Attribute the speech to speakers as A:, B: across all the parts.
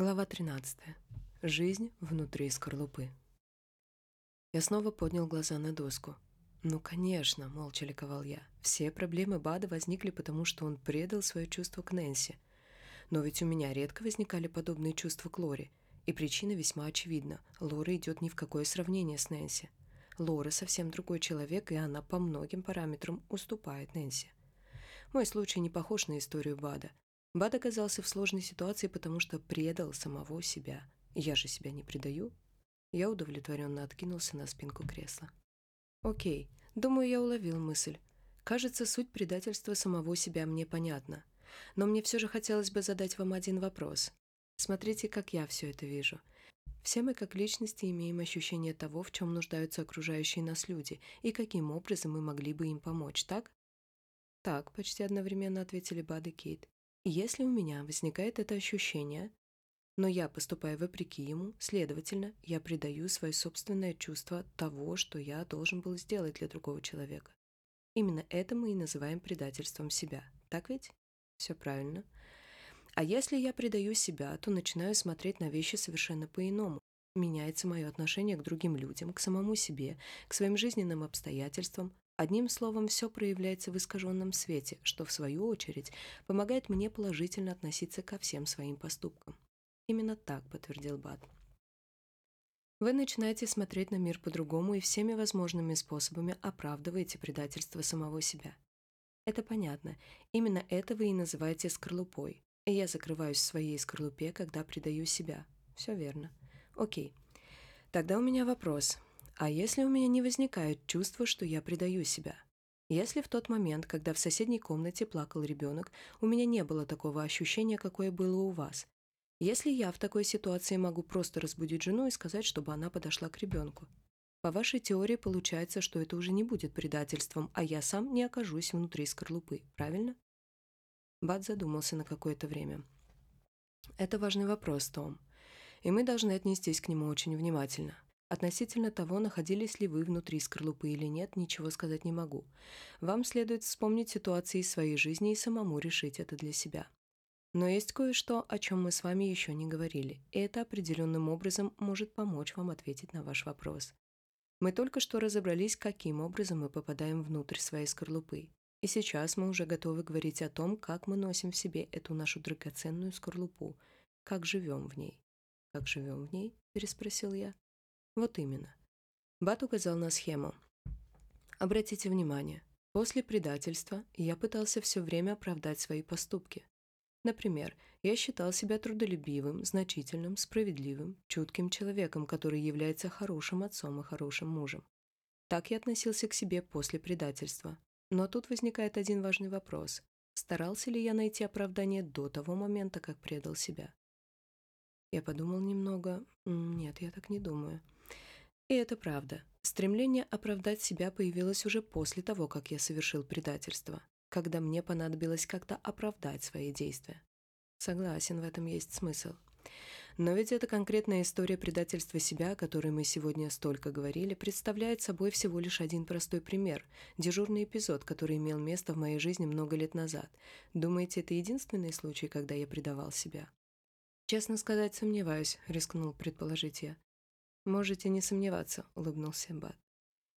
A: Глава 13. Жизнь внутри скорлупы. Я снова поднял глаза на доску. «Ну, конечно», — молча ликовал я. «Все проблемы Бада возникли потому, что он предал свое чувство к Нэнси. Но ведь у меня редко возникали подобные чувства к Лоре, и причина весьма очевидна. Лора идет ни в какое сравнение с Нэнси. Лора совсем другой человек, и она по многим параметрам уступает Нэнси. Мой случай не похож на историю Бада. Бад оказался в сложной ситуации, потому что предал самого себя. Я же себя не предаю. Я удовлетворенно откинулся на спинку кресла. Окей, думаю, я уловил мысль. Кажется, суть предательства самого себя мне понятна. Но мне все же хотелось бы задать вам один вопрос. Смотрите, как я все это вижу. Все мы как личности имеем ощущение того, в чем нуждаются окружающие нас люди, и каким образом мы могли бы им помочь, так? Так, почти одновременно ответили Бад и Кейт. Если у меня возникает это ощущение, но я поступаю вопреки ему, следовательно, я предаю свое собственное чувство того, что я должен был сделать для другого человека. Именно это мы и называем предательством себя. Так ведь? Все правильно. А если я предаю себя, то начинаю смотреть на вещи совершенно по-иному. Меняется мое отношение к другим людям, к самому себе, к своим жизненным обстоятельствам, Одним словом, все проявляется в искаженном свете, что, в свою очередь, помогает мне положительно относиться ко всем своим поступкам. Именно так, подтвердил Бат. Вы начинаете смотреть на мир по-другому и всеми возможными способами оправдываете предательство самого себя. Это понятно. Именно это вы и называете скорлупой. И я закрываюсь в своей скорлупе, когда предаю себя. Все верно. Окей. Тогда у меня вопрос. А если у меня не возникает чувства, что я предаю себя? Если в тот момент, когда в соседней комнате плакал ребенок, у меня не было такого ощущения, какое было у вас? Если я в такой ситуации могу просто разбудить жену и сказать, чтобы она подошла к ребенку? По вашей теории получается, что это уже не будет предательством, а я сам не окажусь внутри скорлупы, правильно? Бат задумался на какое-то время. Это важный вопрос, Том, и мы должны отнестись к нему очень внимательно. Относительно того, находились ли вы внутри скорлупы или нет, ничего сказать не могу. Вам следует вспомнить ситуации из своей жизни и самому решить это для себя. Но есть кое-что, о чем мы с вами еще не говорили, и это определенным образом может помочь вам ответить на ваш вопрос. Мы только что разобрались, каким образом мы попадаем внутрь своей скорлупы. И сейчас мы уже готовы говорить о том, как мы носим в себе эту нашу драгоценную скорлупу, как живем в ней. «Как живем в ней?» – переспросил я. Вот именно. Бат указал на схему. Обратите внимание, после предательства я пытался все время оправдать свои поступки. Например, я считал себя трудолюбивым, значительным, справедливым, чутким человеком, который является хорошим отцом и хорошим мужем. Так я относился к себе после предательства. Но тут возникает один важный вопрос. Старался ли я найти оправдание до того момента, как предал себя? Я подумал немного. Нет, я так не думаю. И это правда. Стремление оправдать себя появилось уже после того, как я совершил предательство, когда мне понадобилось как-то оправдать свои действия. Согласен, в этом есть смысл. Но ведь эта конкретная история предательства себя, о которой мы сегодня столько говорили, представляет собой всего лишь один простой пример, дежурный эпизод, который имел место в моей жизни много лет назад. Думаете, это единственный случай, когда я предавал себя? «Честно сказать, сомневаюсь», — рискнул предположить я. «Можете не сомневаться», — улыбнулся Бат.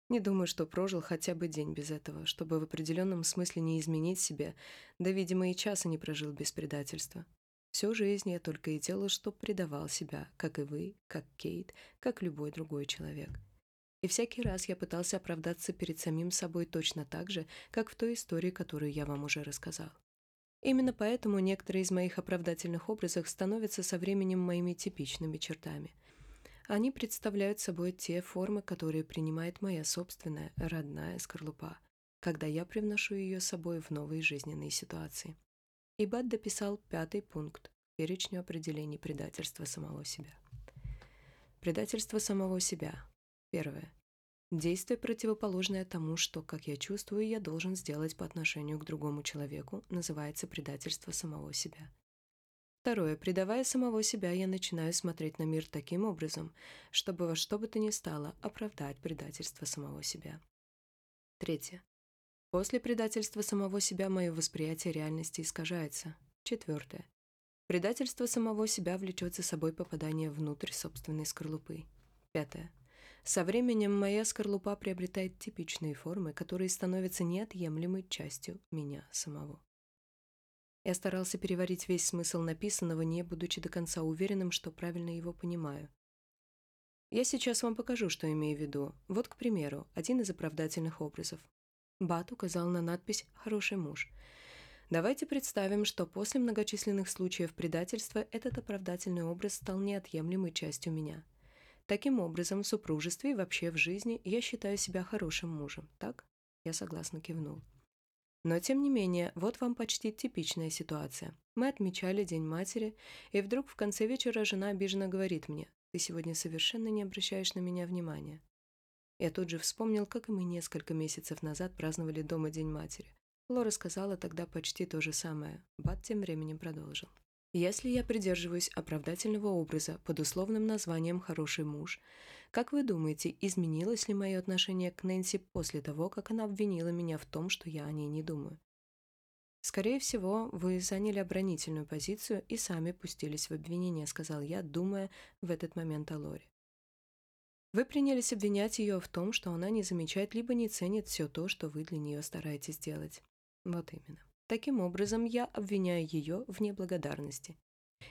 A: «Не думаю, что прожил хотя бы день без этого, чтобы в определенном смысле не изменить себя, да, видимо, и часа не прожил без предательства. Всю жизнь я только и делал, что предавал себя, как и вы, как Кейт, как любой другой человек. И всякий раз я пытался оправдаться перед самим собой точно так же, как в той истории, которую я вам уже рассказал. Именно поэтому некоторые из моих оправдательных образов становятся со временем моими типичными чертами. Они представляют собой те формы, которые принимает моя собственная родная скорлупа, когда я привношу ее с собой в новые жизненные ситуации. Ибат дописал пятый пункт перечню определений предательства самого себя. Предательство самого себя. Первое. Действие, противоположное тому, что, как я чувствую, я должен сделать по отношению к другому человеку, называется предательство самого себя. Второе. Предавая самого себя, я начинаю смотреть на мир таким образом, чтобы во что бы то ни стало оправдать предательство самого себя. Третье. После предательства самого себя мое восприятие реальности искажается. Четвертое. Предательство самого себя влечет за собой попадание внутрь собственной скорлупы. Пятое. Со временем моя скорлупа приобретает типичные формы, которые становятся неотъемлемой частью меня самого. Я старался переварить весь смысл написанного, не будучи до конца уверенным, что правильно его понимаю. Я сейчас вам покажу, что имею в виду. Вот, к примеру, один из оправдательных образов. Бат указал на надпись «Хороший муж». Давайте представим, что после многочисленных случаев предательства этот оправдательный образ стал неотъемлемой частью меня. Таким образом, в супружестве и вообще в жизни я считаю себя хорошим мужем, так? Я согласно кивнул. Но, тем не менее, вот вам почти типичная ситуация. Мы отмечали День матери, и вдруг в конце вечера жена обиженно говорит мне, «Ты сегодня совершенно не обращаешь на меня внимания». Я тут же вспомнил, как и мы несколько месяцев назад праздновали дома День матери. Лора сказала тогда почти то же самое. Бат тем временем продолжил. Если я придерживаюсь оправдательного образа под условным названием «хороший муж», как вы думаете, изменилось ли мое отношение к Нэнси после того, как она обвинила меня в том, что я о ней не думаю? «Скорее всего, вы заняли оборонительную позицию и сами пустились в обвинение», — сказал я, думая в этот момент о Лоре. Вы принялись обвинять ее в том, что она не замечает либо не ценит все то, что вы для нее стараетесь делать. Вот именно. Таким образом, я обвиняю ее в неблагодарности.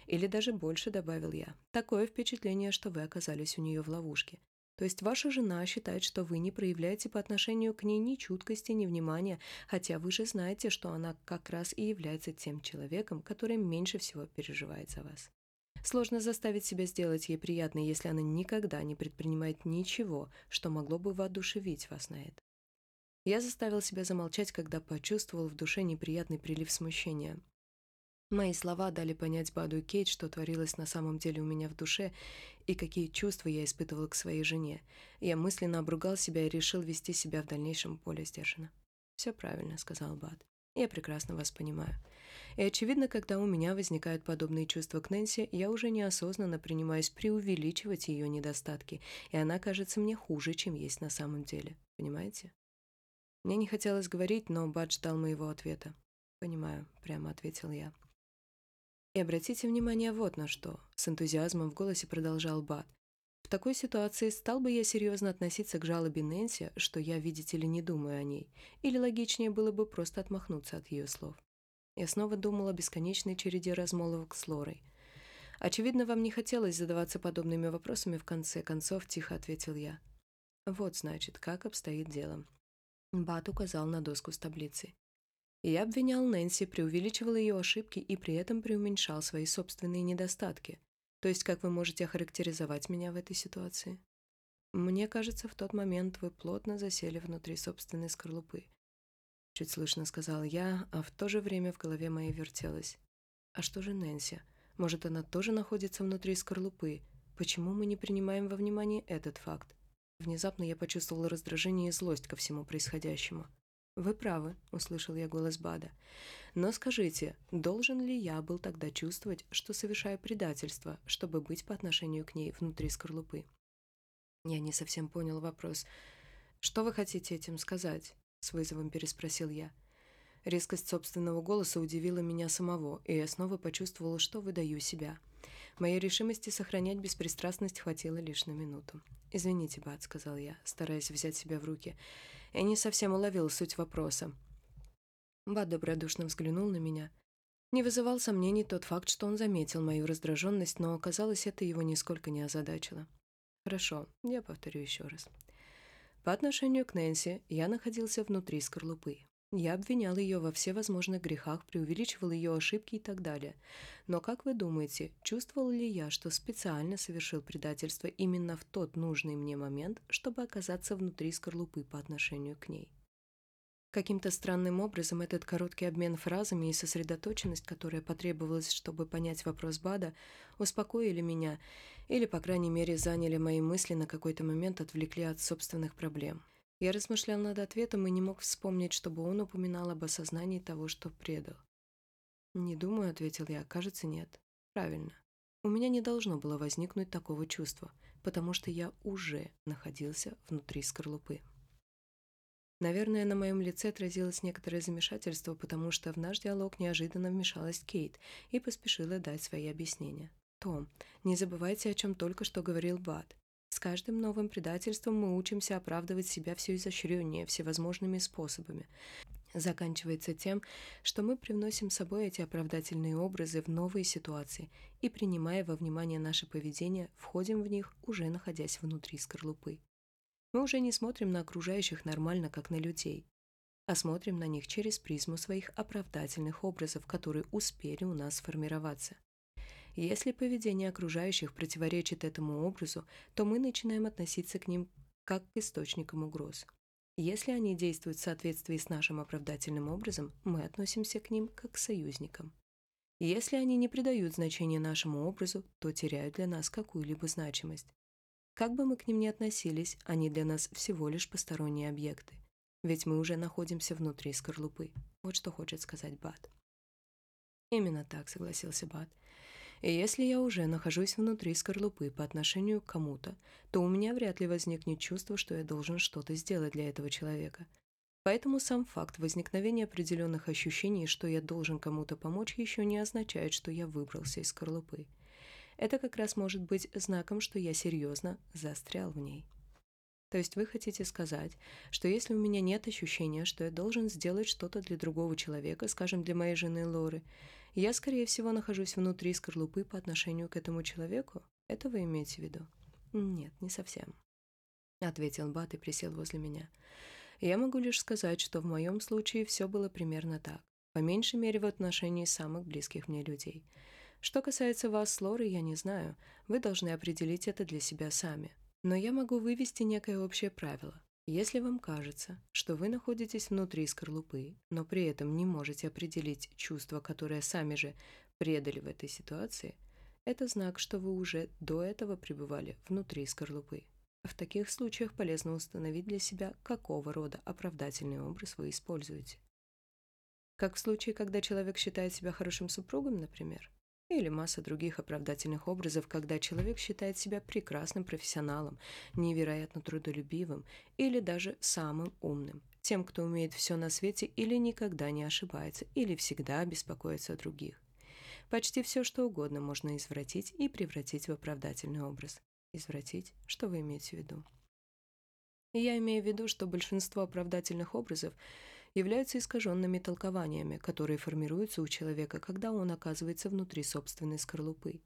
A: Или даже больше, добавил я. Такое впечатление, что вы оказались у нее в ловушке. То есть ваша жена считает, что вы не проявляете по отношению к ней ни чуткости, ни внимания, хотя вы же знаете, что она как раз и является тем человеком, который меньше всего переживает за вас. Сложно заставить себя сделать ей приятно, если она никогда не предпринимает ничего, что могло бы воодушевить вас на это. Я заставил себя замолчать, когда почувствовал в душе неприятный прилив смущения. Мои слова дали понять Баду и Кейт, что творилось на самом деле у меня в душе и какие чувства я испытывал к своей жене. Я мысленно обругал себя и решил вести себя в дальнейшем более сдержанно. «Все правильно», — сказал Бад. «Я прекрасно вас понимаю. И очевидно, когда у меня возникают подобные чувства к Нэнси, я уже неосознанно принимаюсь преувеличивать ее недостатки, и она кажется мне хуже, чем есть на самом деле. Понимаете?» Мне не хотелось говорить, но Бад ждал моего ответа. «Понимаю», — прямо ответил я. «И обратите внимание вот на что», — с энтузиазмом в голосе продолжал Бад. «В такой ситуации стал бы я серьезно относиться к жалобе Нэнси, что я, видите ли, не думаю о ней, или логичнее было бы просто отмахнуться от ее слов. Я снова думал о бесконечной череде размолвок с Лорой. Очевидно, вам не хотелось задаваться подобными вопросами в конце концов, тихо ответил я. Вот, значит, как обстоит дело. Бат указал на доску с таблицей. Я обвинял Нэнси, преувеличивал ее ошибки и при этом преуменьшал свои собственные недостатки. То есть, как вы можете охарактеризовать меня в этой ситуации? Мне кажется, в тот момент вы плотно засели внутри собственной скорлупы. Чуть слышно сказал я, а в то же время в голове моей вертелось. А что же Нэнси? Может, она тоже находится внутри скорлупы? Почему мы не принимаем во внимание этот факт? Внезапно я почувствовал раздражение и злость ко всему происходящему. «Вы правы», — услышал я голос Бада. «Но скажите, должен ли я был тогда чувствовать, что совершаю предательство, чтобы быть по отношению к ней внутри скорлупы?» Я не совсем понял вопрос. «Что вы хотите этим сказать?» — с вызовом переспросил я. Резкость собственного голоса удивила меня самого, и я снова почувствовала, что выдаю себя. Моей решимости сохранять беспристрастность хватило лишь на минуту. «Извините, Бат», — сказал я, стараясь взять себя в руки. Я не совсем уловил суть вопроса. Бат добродушно взглянул на меня. Не вызывал сомнений тот факт, что он заметил мою раздраженность, но, оказалось, это его нисколько не озадачило. «Хорошо, я повторю еще раз. По отношению к Нэнси я находился внутри скорлупы. Я обвинял ее во всевозможных грехах, преувеличивал ее ошибки и так далее. Но как вы думаете, чувствовал ли я, что специально совершил предательство именно в тот нужный мне момент, чтобы оказаться внутри скорлупы по отношению к ней? Каким-то странным образом этот короткий обмен фразами и сосредоточенность, которая потребовалась, чтобы понять вопрос Бада, успокоили меня или, по крайней мере, заняли мои мысли на какой-то момент, отвлекли от собственных проблем. Я размышлял над ответом и не мог вспомнить, чтобы он упоминал об осознании того, что предал. «Не думаю», — ответил я, — «кажется, нет». «Правильно. У меня не должно было возникнуть такого чувства, потому что я уже находился внутри скорлупы». Наверное, на моем лице отразилось некоторое замешательство, потому что в наш диалог неожиданно вмешалась Кейт и поспешила дать свои объяснения. «Том, не забывайте, о чем только что говорил Бат. С каждым новым предательством мы учимся оправдывать себя все изощреннее, всевозможными способами. Заканчивается тем, что мы привносим с собой эти оправдательные образы в новые ситуации и, принимая во внимание наше поведение, входим в них, уже находясь внутри скорлупы. Мы уже не смотрим на окружающих нормально, как на людей, а смотрим на них через призму своих оправдательных образов, которые успели у нас сформироваться. Если поведение окружающих противоречит этому образу, то мы начинаем относиться к ним как к источникам угроз. Если они действуют в соответствии с нашим оправдательным образом, мы относимся к ним как к союзникам. Если они не придают значения нашему образу, то теряют для нас какую-либо значимость. Как бы мы к ним ни относились, они для нас всего лишь посторонние объекты. Ведь мы уже находимся внутри скорлупы. Вот что хочет сказать Бат. Именно так, согласился Бат. И если я уже нахожусь внутри скорлупы по отношению к кому-то, то у меня вряд ли возникнет чувство, что я должен что-то сделать для этого человека. Поэтому сам факт возникновения определенных ощущений, что я должен кому-то помочь, еще не означает, что я выбрался из скорлупы это как раз может быть знаком, что я серьезно застрял в ней. То есть вы хотите сказать, что если у меня нет ощущения, что я должен сделать что-то для другого человека, скажем, для моей жены Лоры, я, скорее всего, нахожусь внутри скорлупы по отношению к этому человеку? Это вы имеете в виду? Нет, не совсем. Ответил Бат и присел возле меня. Я могу лишь сказать, что в моем случае все было примерно так. По меньшей мере в отношении самых близких мне людей – что касается вас с я не знаю. Вы должны определить это для себя сами. Но я могу вывести некое общее правило. Если вам кажется, что вы находитесь внутри скорлупы, но при этом не можете определить чувства, которые сами же предали в этой ситуации, это знак, что вы уже до этого пребывали внутри скорлупы. В таких случаях полезно установить для себя, какого рода оправдательный образ вы используете. Как в случае, когда человек считает себя хорошим супругом, например. Или масса других оправдательных образов, когда человек считает себя прекрасным профессионалом, невероятно трудолюбивым или даже самым умным, тем, кто умеет все на свете или никогда не ошибается, или всегда беспокоится о других. Почти все, что угодно можно извратить и превратить в оправдательный образ. Извратить? Что вы имеете в виду? Я имею в виду, что большинство оправдательных образов являются искаженными толкованиями, которые формируются у человека, когда он оказывается внутри собственной скорлупы.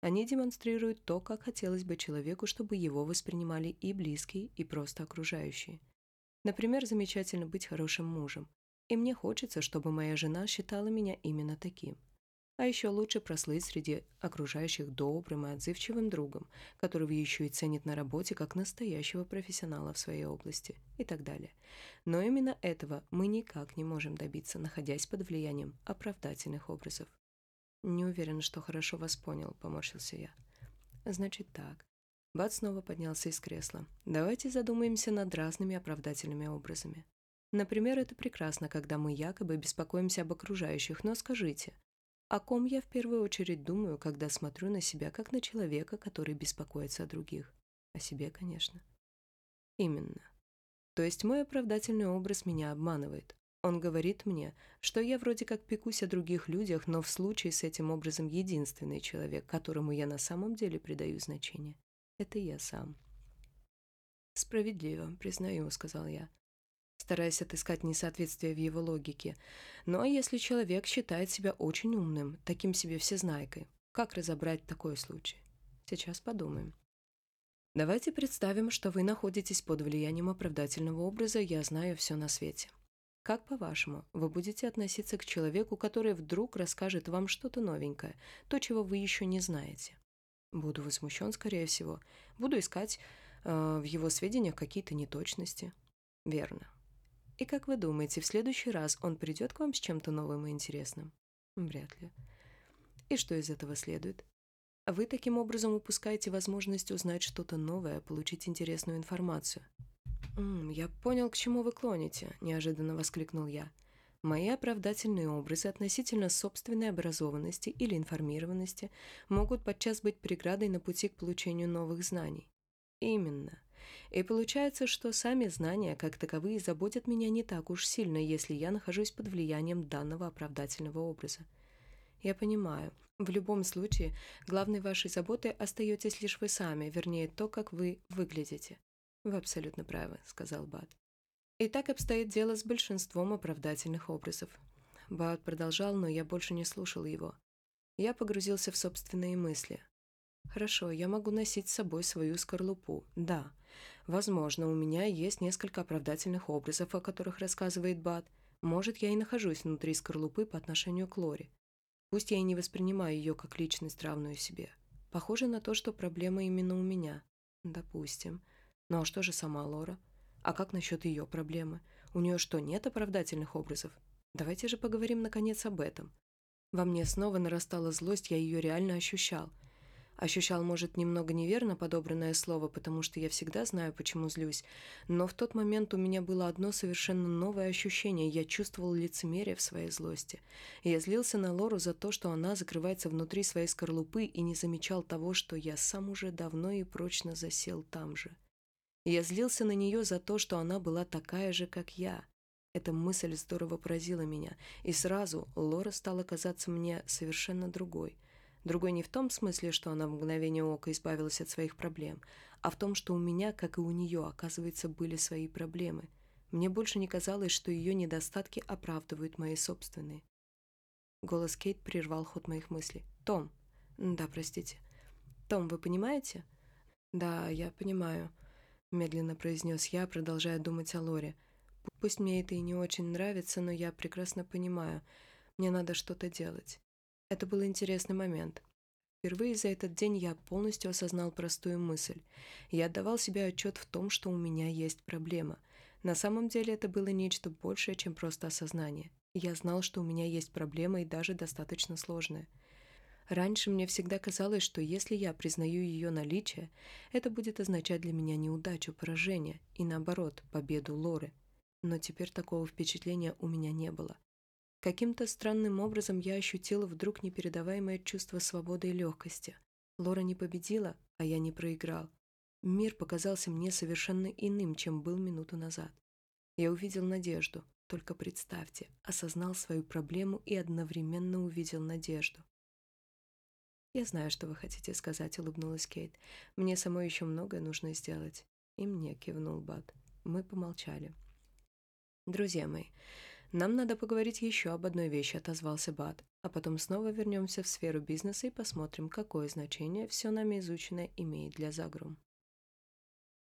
A: Они демонстрируют то, как хотелось бы человеку, чтобы его воспринимали и близкие, и просто окружающие. Например, замечательно быть хорошим мужем. И мне хочется, чтобы моя жена считала меня именно таким. А еще лучше прослыть среди окружающих добрым и отзывчивым другом, которого еще и ценит на работе как настоящего профессионала в своей области и так далее. Но именно этого мы никак не можем добиться, находясь под влиянием оправдательных образов. «Не уверен, что хорошо вас понял», — поморщился я. «Значит так». Бат снова поднялся из кресла. «Давайте задумаемся над разными оправдательными образами. Например, это прекрасно, когда мы якобы беспокоимся об окружающих, но скажите, о ком я в первую очередь думаю, когда смотрю на себя, как на человека, который беспокоится о других? О себе, конечно. Именно. То есть мой оправдательный образ меня обманывает. Он говорит мне, что я вроде как пекусь о других людях, но в случае с этим образом единственный человек, которому я на самом деле придаю значение, это я сам. «Справедливо, признаю», — сказал я стараясь отыскать несоответствие в его логике. А если человек считает себя очень умным, таким себе всезнайкой, как разобрать такой случай? Сейчас подумаем. Давайте представим, что вы находитесь под влиянием оправдательного образа «я знаю все на свете». Как, по-вашему, вы будете относиться к человеку, который вдруг расскажет вам что-то новенькое, то, чего вы еще не знаете? Буду возмущен, скорее всего. Буду искать э, в его сведениях какие-то неточности. Верно. И как вы думаете, в следующий раз он придет к вам с чем-то новым и интересным? Вряд ли. И что из этого следует? Вы таким образом упускаете возможность узнать что-то новое, получить интересную информацию. «М -м, «Я понял, к чему вы клоните», – неожиданно воскликнул я. Мои оправдательные образы относительно собственной образованности или информированности могут подчас быть преградой на пути к получению новых знаний. Именно. И получается, что сами знания, как таковые, заботят меня не так уж сильно, если я нахожусь под влиянием данного оправдательного образа. Я понимаю. В любом случае, главной вашей заботой остаетесь лишь вы сами, вернее, то, как вы выглядите. Вы абсолютно правы, сказал Бат. И так обстоит дело с большинством оправдательных образов. Бат продолжал, но я больше не слушал его. Я погрузился в собственные мысли. Хорошо, я могу носить с собой свою скорлупу. Да, возможно, у меня есть несколько оправдательных образов, о которых рассказывает Бат. Может, я и нахожусь внутри скорлупы по отношению к Лори. Пусть я и не воспринимаю ее как личность, равную себе. Похоже на то, что проблема именно у меня. Допустим. Ну а что же сама Лора? А как насчет ее проблемы? У нее что, нет оправдательных образов? Давайте же поговорим наконец об этом. Во мне снова нарастала злость, я ее реально ощущал – Ощущал, может, немного неверно подобранное слово, потому что я всегда знаю, почему злюсь. Но в тот момент у меня было одно совершенно новое ощущение. Я чувствовал лицемерие в своей злости. Я злился на Лору за то, что она закрывается внутри своей скорлупы и не замечал того, что я сам уже давно и прочно засел там же. Я злился на нее за то, что она была такая же, как я. Эта мысль здорово поразила меня, и сразу Лора стала казаться мне совершенно другой – Другой не в том смысле, что она в мгновение ока избавилась от своих проблем, а в том, что у меня, как и у нее, оказывается, были свои проблемы. Мне больше не казалось, что ее недостатки оправдывают мои собственные. Голос Кейт прервал ход моих мыслей. «Том». «Да, простите». «Том, вы понимаете?» «Да, я понимаю», — медленно произнес я, продолжая думать о Лоре. «Пусть мне это и не очень нравится, но я прекрасно понимаю. Мне надо что-то делать. Это был интересный момент. Впервые за этот день я полностью осознал простую мысль. Я отдавал себе отчет в том, что у меня есть проблема. На самом деле это было нечто большее, чем просто осознание. Я знал, что у меня есть проблема и даже достаточно сложная. Раньше мне всегда казалось, что если я признаю ее наличие, это будет означать для меня неудачу, поражение и, наоборот, победу Лоры. Но теперь такого впечатления у меня не было. Каким-то странным образом я ощутила вдруг непередаваемое чувство свободы и легкости. Лора не победила, а я не проиграл. Мир показался мне совершенно иным, чем был минуту назад. Я увидел надежду. Только представьте, осознал свою проблему и одновременно увидел надежду. «Я знаю, что вы хотите сказать», — улыбнулась Кейт. «Мне самой еще многое нужно сделать». И мне кивнул Бат. Мы помолчали. «Друзья мои, «Нам надо поговорить еще об одной вещи», — отозвался Бат. «А потом снова вернемся в сферу бизнеса и посмотрим, какое значение все нами изученное имеет для Загрум».